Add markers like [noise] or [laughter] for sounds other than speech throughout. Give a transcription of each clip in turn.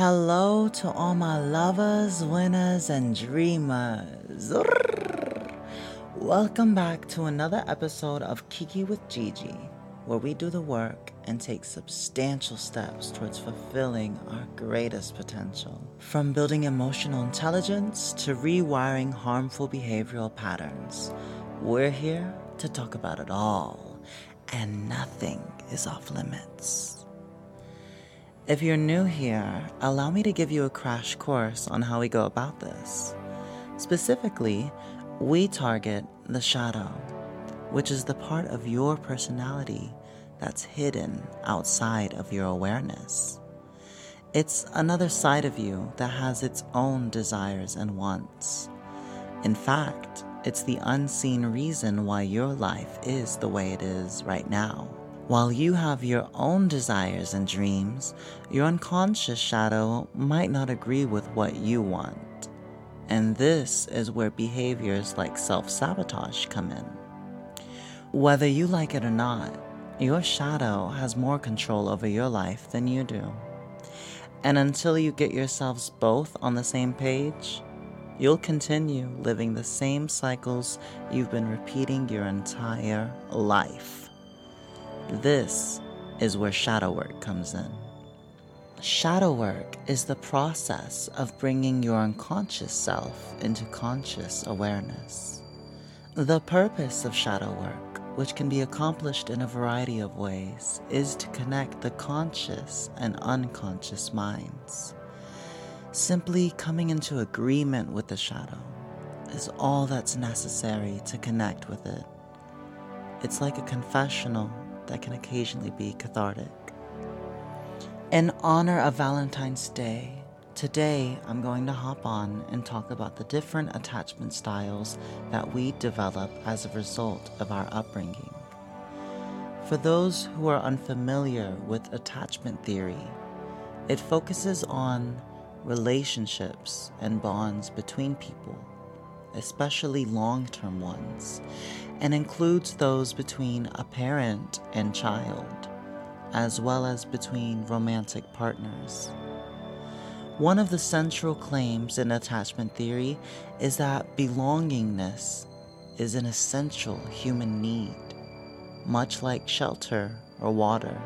Hello to all my lovers, winners, and dreamers. Welcome back to another episode of Kiki with Gigi, where we do the work and take substantial steps towards fulfilling our greatest potential. From building emotional intelligence to rewiring harmful behavioral patterns, we're here to talk about it all, and nothing is off limits. If you're new here, allow me to give you a crash course on how we go about this. Specifically, we target the shadow, which is the part of your personality that's hidden outside of your awareness. It's another side of you that has its own desires and wants. In fact, it's the unseen reason why your life is the way it is right now. While you have your own desires and dreams, your unconscious shadow might not agree with what you want. And this is where behaviors like self sabotage come in. Whether you like it or not, your shadow has more control over your life than you do. And until you get yourselves both on the same page, you'll continue living the same cycles you've been repeating your entire life. This is where shadow work comes in. Shadow work is the process of bringing your unconscious self into conscious awareness. The purpose of shadow work, which can be accomplished in a variety of ways, is to connect the conscious and unconscious minds. Simply coming into agreement with the shadow is all that's necessary to connect with it. It's like a confessional that can occasionally be cathartic. In honor of Valentine's Day, today I'm going to hop on and talk about the different attachment styles that we develop as a result of our upbringing. For those who are unfamiliar with attachment theory, it focuses on relationships and bonds between people, especially long term ones, and includes those between a parent and child, as well as between romantic partners. One of the central claims in attachment theory is that belongingness is an essential human need, much like shelter or water.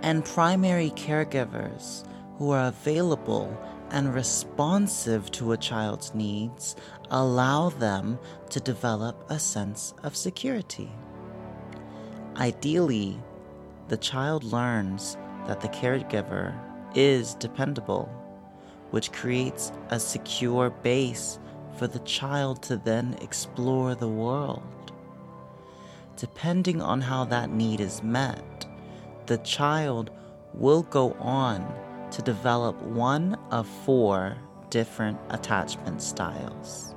And primary caregivers who are available and responsive to a child's needs allow them to develop a sense of security. Ideally, the child learns that the caregiver is dependable, which creates a secure base for the child to then explore the world. Depending on how that need is met, the child will go on to develop one of four different attachment styles.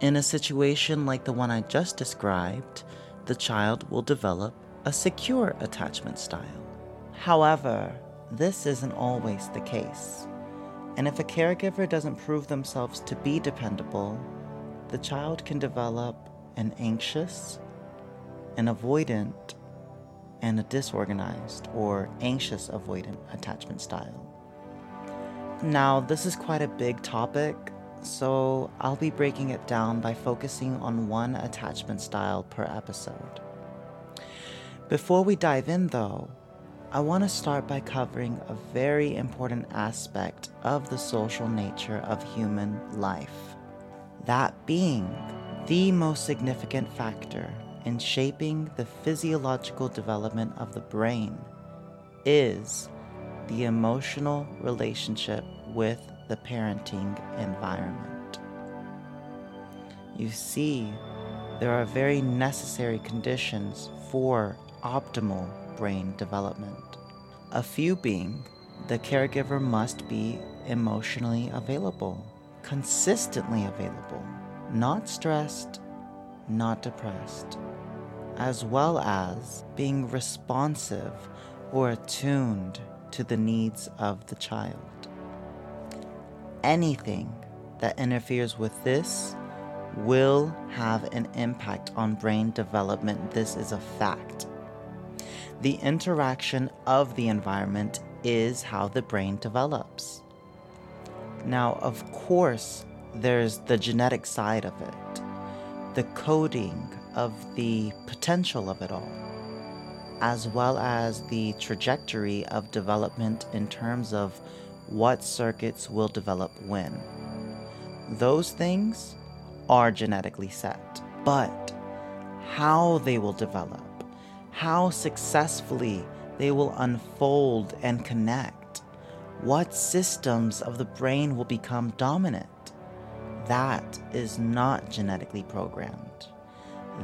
In a situation like the one I just described, the child will develop a secure attachment style. However, this isn't always the case. And if a caregiver doesn't prove themselves to be dependable, the child can develop an anxious, an avoidant, and a disorganized or anxious avoidant attachment style. Now, this is quite a big topic, so I'll be breaking it down by focusing on one attachment style per episode. Before we dive in, though, I want to start by covering a very important aspect of the social nature of human life. That being the most significant factor in shaping the physiological development of the brain is the emotional relationship with the parenting environment. You see, there are very necessary conditions for optimal brain development. A few being the caregiver must be emotionally available, consistently available, not stressed, not depressed, as well as being responsive or attuned to the needs of the child. Anything that interferes with this will have an impact on brain development. This is a fact. The interaction of the environment is how the brain develops. Now, of course, there's the genetic side of it, the coding of the potential of it all, as well as the trajectory of development in terms of what circuits will develop when. Those things are genetically set, but how they will develop, how successfully they will unfold and connect, what systems of the brain will become dominant, that is not genetically programmed.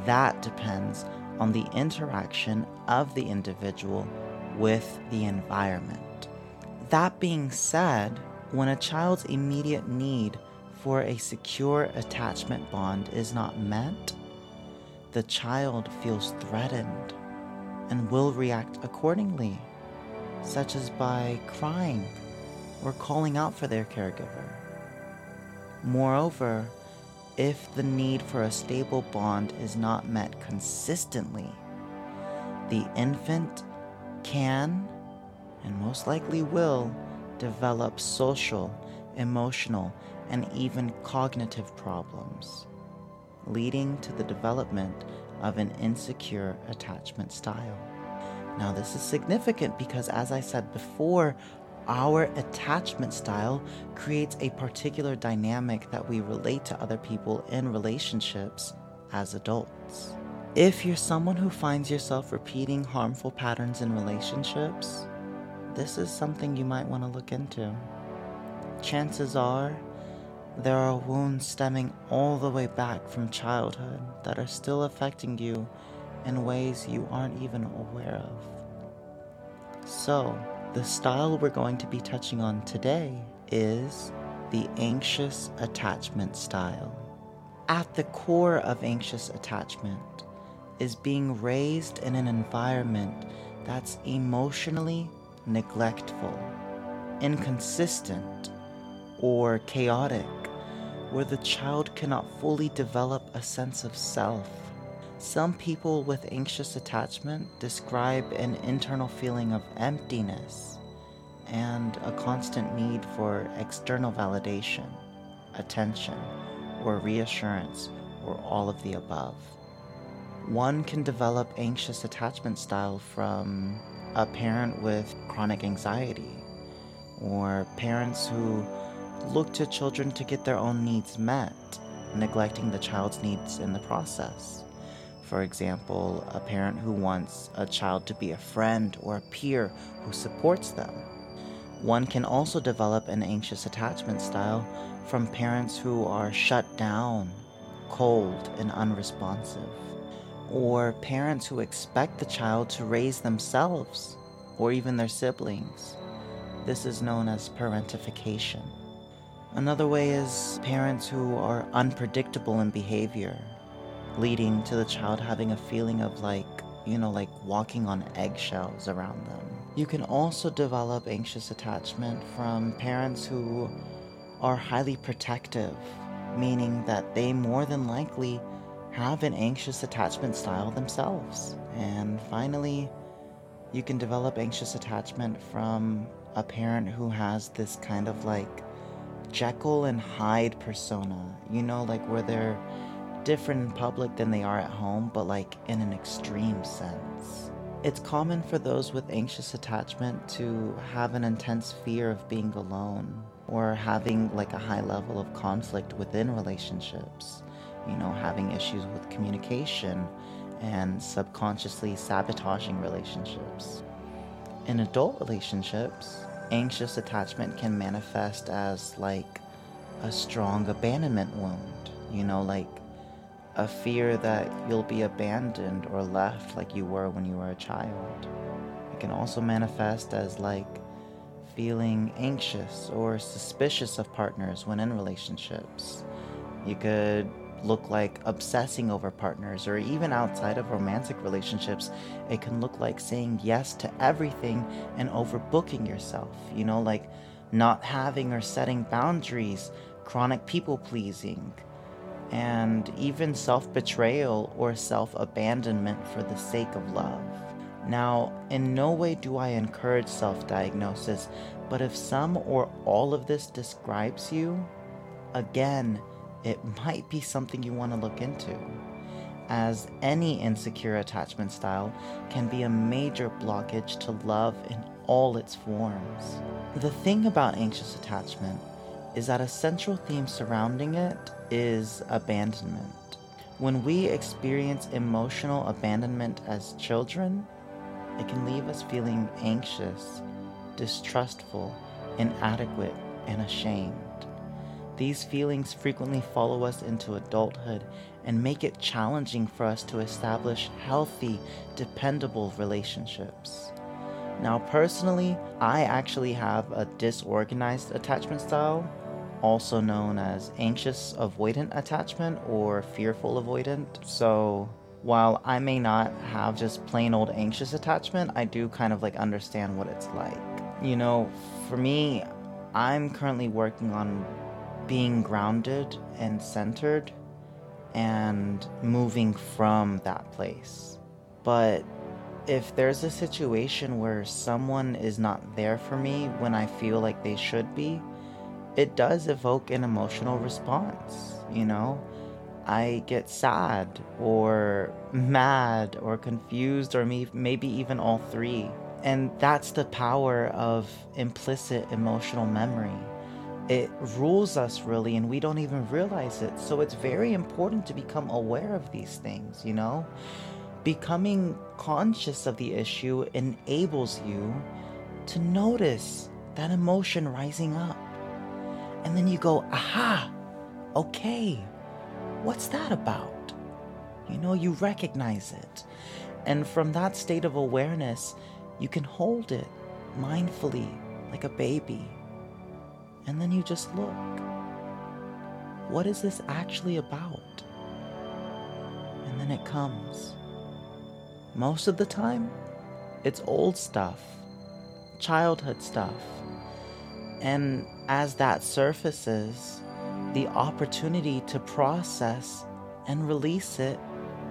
That depends on the interaction of the individual with the environment. That being said, when a child's immediate need for a secure attachment bond is not met, the child feels threatened and will react accordingly, such as by crying or calling out for their caregiver. Moreover, if the need for a stable bond is not met consistently, the infant can and most likely will develop social, emotional, and even cognitive problems, leading to the development of an insecure attachment style. Now, this is significant because, as I said before, our attachment style creates a particular dynamic that we relate to other people in relationships as adults. If you're someone who finds yourself repeating harmful patterns in relationships, this is something you might want to look into. Chances are there are wounds stemming all the way back from childhood that are still affecting you in ways you aren't even aware of. So, the style we're going to be touching on today is the anxious attachment style. At the core of anxious attachment is being raised in an environment that's emotionally neglectful, inconsistent, or chaotic, where the child cannot fully develop a sense of self some people with anxious attachment describe an internal feeling of emptiness and a constant need for external validation, attention, or reassurance, or all of the above. One can develop anxious attachment style from a parent with chronic anxiety, or parents who look to children to get their own needs met, neglecting the child's needs in the process. For example, a parent who wants a child to be a friend or a peer who supports them. One can also develop an anxious attachment style from parents who are shut down, cold, and unresponsive. Or parents who expect the child to raise themselves or even their siblings. This is known as parentification. Another way is parents who are unpredictable in behavior leading to the child having a feeling of like, you know, like walking on eggshells around them. You can also develop anxious attachment from parents who are highly protective, meaning that they more than likely have an anxious attachment style themselves. And finally, you can develop anxious attachment from a parent who has this kind of like Jekyll and Hyde persona, you know, like where they're different in public than they are at home, but like in an extreme sense. It's common for those with anxious attachment to have an intense fear of being alone or having like a high level of conflict within relationships. You know, having issues with communication and subconsciously sabotaging relationships. In adult relationships, anxious attachment can manifest as like a strong abandonment wound. You know, like a fear that you'll be abandoned or left like you were when you were a child. It can also manifest as like feeling anxious or suspicious of partners when in relationships. You could look like obsessing over partners, or even outside of romantic relationships, it can look like saying yes to everything and overbooking yourself. You know, like not having or setting boundaries, chronic people pleasing, and even self betrayal or self abandonment for the sake of love. Now, in no way do I encourage self diagnosis, but if some or all of this describes you, again, it [laughs] might be something you want to look into, as any insecure attachment style can be a major blockage to love in all its forms. The thing about anxious attachment is that a central theme surrounding it is abandonment. When we experience emotional abandonment as children, it can leave us feeling anxious, distrustful, inadequate, and ashamed. These feelings frequently follow us into adulthood and make it challenging for us to establish healthy, dependable relationships. Now, personally, I actually have a disorganized attachment style, also known as anxious avoidant attachment or fearful avoidant. So, while I may not have just plain old anxious attachment, I do kind of like understand what it's like. You know, for me, I'm currently working on being grounded and centered and moving from that place. But if there's a situation where someone is not there for me when I feel like they should be, it does evoke an emotional response, you know? I get sad or mad or confused or maybe even all three. And that's the power of implicit emotional memory. It rules us really, and we don't even realize it. So it's very important to become aware of these things, you know? Becoming conscious of the issue enables you to notice that emotion rising up. And then you go, aha, okay, what's that about? You know, you recognize it. And from that state of awareness, you can hold it mindfully like a baby. And then you just look. What is this actually about? And then it comes. Most of the time, it's old stuff, childhood stuff. And as that surfaces, the opportunity to process and release it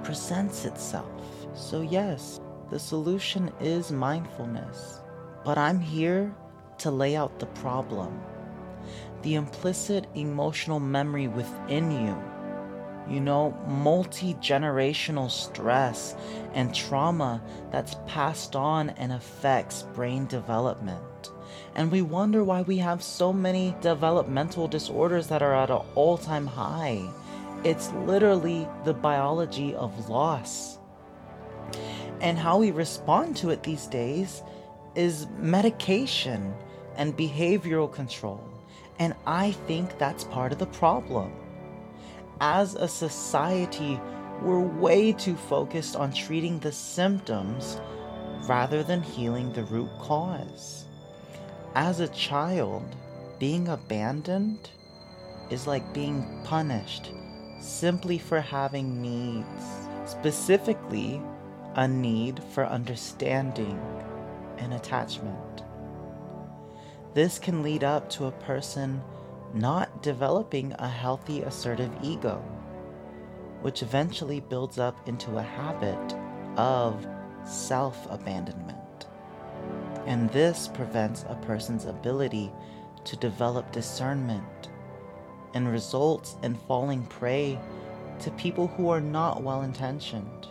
presents itself. So, yes, the solution is mindfulness, but I'm here to lay out the problem. The implicit emotional memory within you, you know, multi generational stress and trauma that's passed on and affects brain development and we wonder why we have so many developmental disorders that are at an all time high. It's literally the biology of loss. And how we respond to it these days is medication and behavioral control. And I think that's part of the problem. As a society, we're way too focused on treating the symptoms rather than healing the root cause. As a child, being abandoned is like being punished simply for having needs, specifically, a need for understanding and attachment. This can lead up to a person not developing a healthy assertive ego, which eventually builds up into a habit of self abandonment and this prevents a person's ability to develop discernment and results in falling prey to people who are not well intentioned.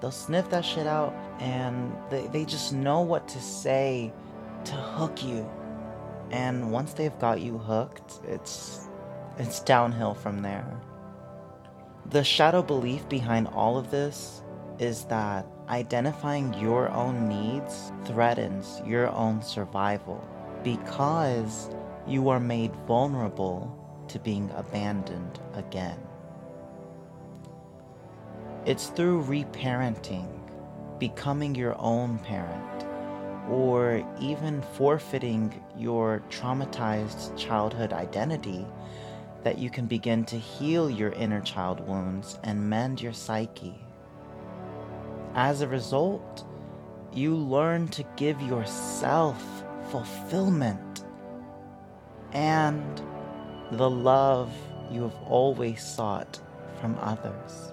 They'll sniff that shit out and they, they just know what to say to hook you. And once they've got you hooked, it's it's downhill from there. The shadow belief behind all of this is that identifying your own needs threatens your own survival because you are made vulnerable to being abandoned again. It's through reparenting, becoming your own parent, or even forfeiting your traumatized childhood identity that you can begin to heal your inner child wounds and mend your psyche. As a result, you learn to give yourself fulfillment and the love you have always sought from others.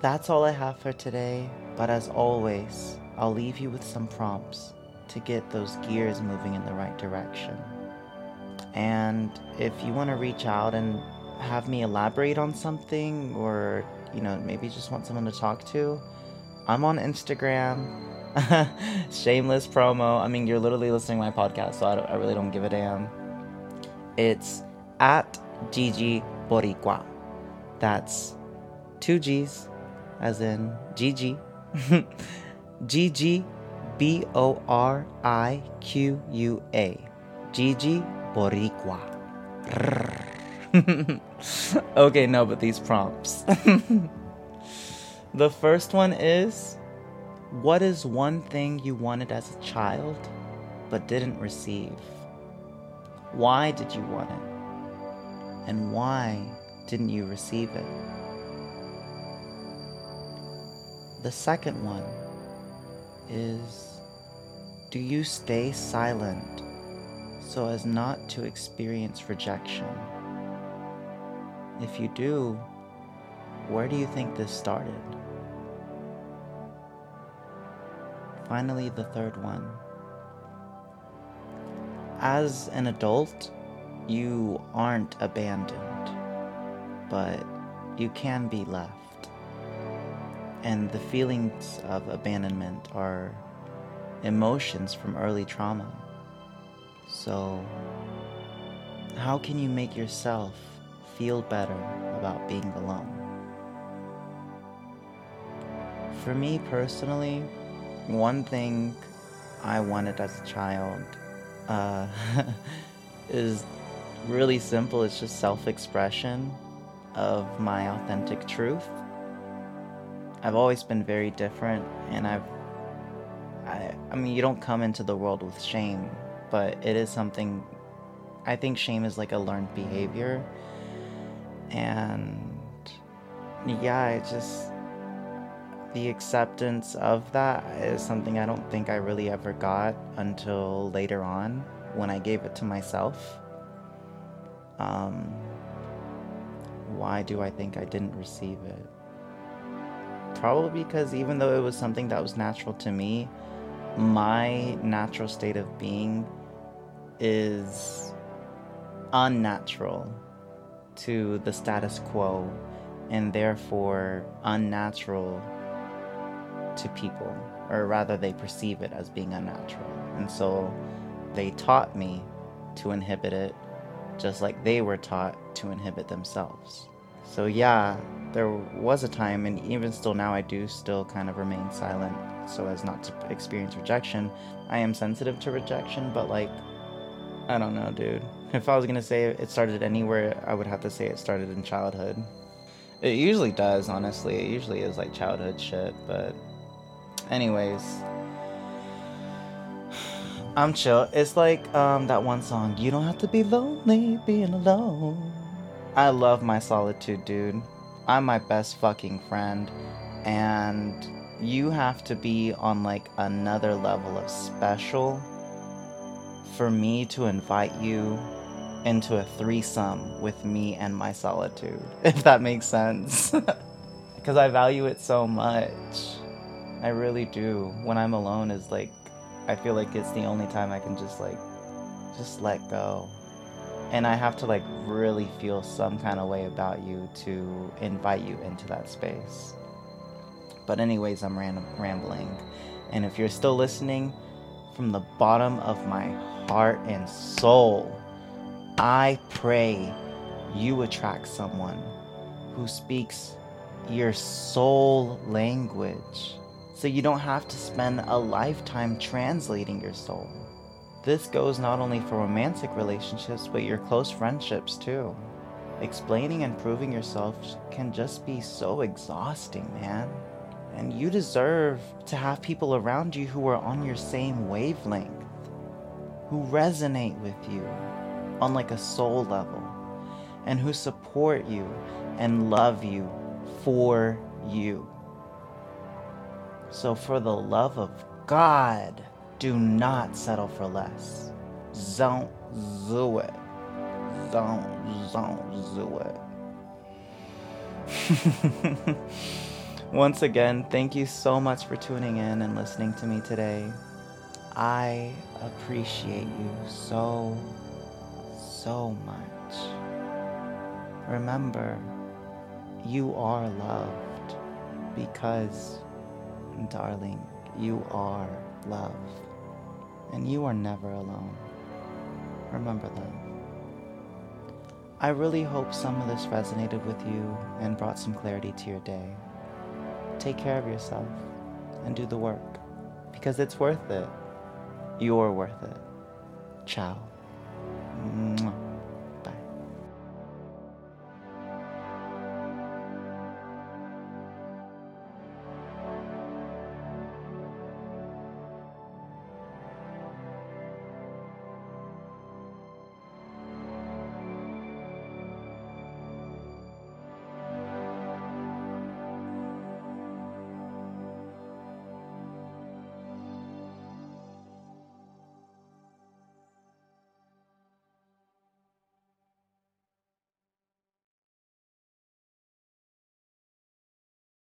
That's all I have for today, but as always, I'll leave you with some prompts to get those gears moving in the right direction. And if you want to reach out and have me elaborate on something or, you know, maybe just want someone to talk to, I'm on Instagram. [laughs] Shameless promo. I mean, you're literally listening to my podcast, so I, I really don't give a damn. It's at Gigi Boriqua. That's two G's, as in Gigi. Gigi [laughs] B O R I Q U A. Gigi Boriqua. [laughs] okay, no, but these prompts. The first one is What is one thing you wanted as a child but didn't receive? Why did you want it? And why didn't you receive it? The second one is Do you stay silent so as not to experience rejection? If you do, where do you think this started? Finally, the third one. As an adult, you aren't abandoned, but you can be left. And the feelings of abandonment are emotions from early trauma. So, how can you make yourself feel better about being alone? For me personally, one thing I wanted as a child uh, [laughs] is really simple. It's just self expression of my authentic truth. I've always been very different, and I've, I, I mean, you don't come into the world with shame, but it is something, I think shame is like a learned behavior. And yeah, it just, the acceptance of that is something I don't think I really ever got until later on when I gave it to myself. Um, why do I think I didn't receive it? Probably because even though it was something that was natural to me, my natural state of being is unnatural to the status quo and therefore unnatural to people, or rather, they perceive it as being unnatural. And so they taught me to inhibit it, just like they were taught to inhibit themselves. So, yeah, there was a time, and even still now, I do still kind of remain silent so as not to experience rejection. I am sensitive to rejection, but like, I don't know, dude. If I was gonna say it started anywhere, I would have to say it started in childhood. It usually does, honestly. It usually is like childhood shit, but Anyways, I'm chill. It's like um, that one song, You Don't Have to Be Lonely Being Alone. I love my solitude, dude. I'm my best fucking friend. And you have to be on like another level of special for me to invite you into a threesome with me and my solitude, [laughs] if that makes sense. [laughs] Because I value it so much. I really do. When I'm alone is like I feel like it's the only time I can just like just let go. And I have to like really feel some kind of way about you to invite you into that space. But anyways, I'm ram- rambling. And if you're still listening from the bottom of my heart and soul, I pray you attract someone who speaks your soul language so you don't have to spend a lifetime translating your soul. This goes not only for romantic relationships, but your close friendships too. Explaining and proving yourself can just be so exhausting, man. And you deserve to have people around you who are on your same wavelength, who resonate with you on like a soul level, and who support you and love you for you. So, for the love of God, do not settle for less. Don't do it. Don't, don't do it. [laughs] Once again, thank you so much for tuning in and listening to me today. I appreciate you so, so much. Remember, you are loved because, darling, you are love. And you are never alone. Remember that. I really hope some of this resonated with you and brought some clarity to your day. Take care of yourself and do the work because it's worth it. You're worth it. Ciao.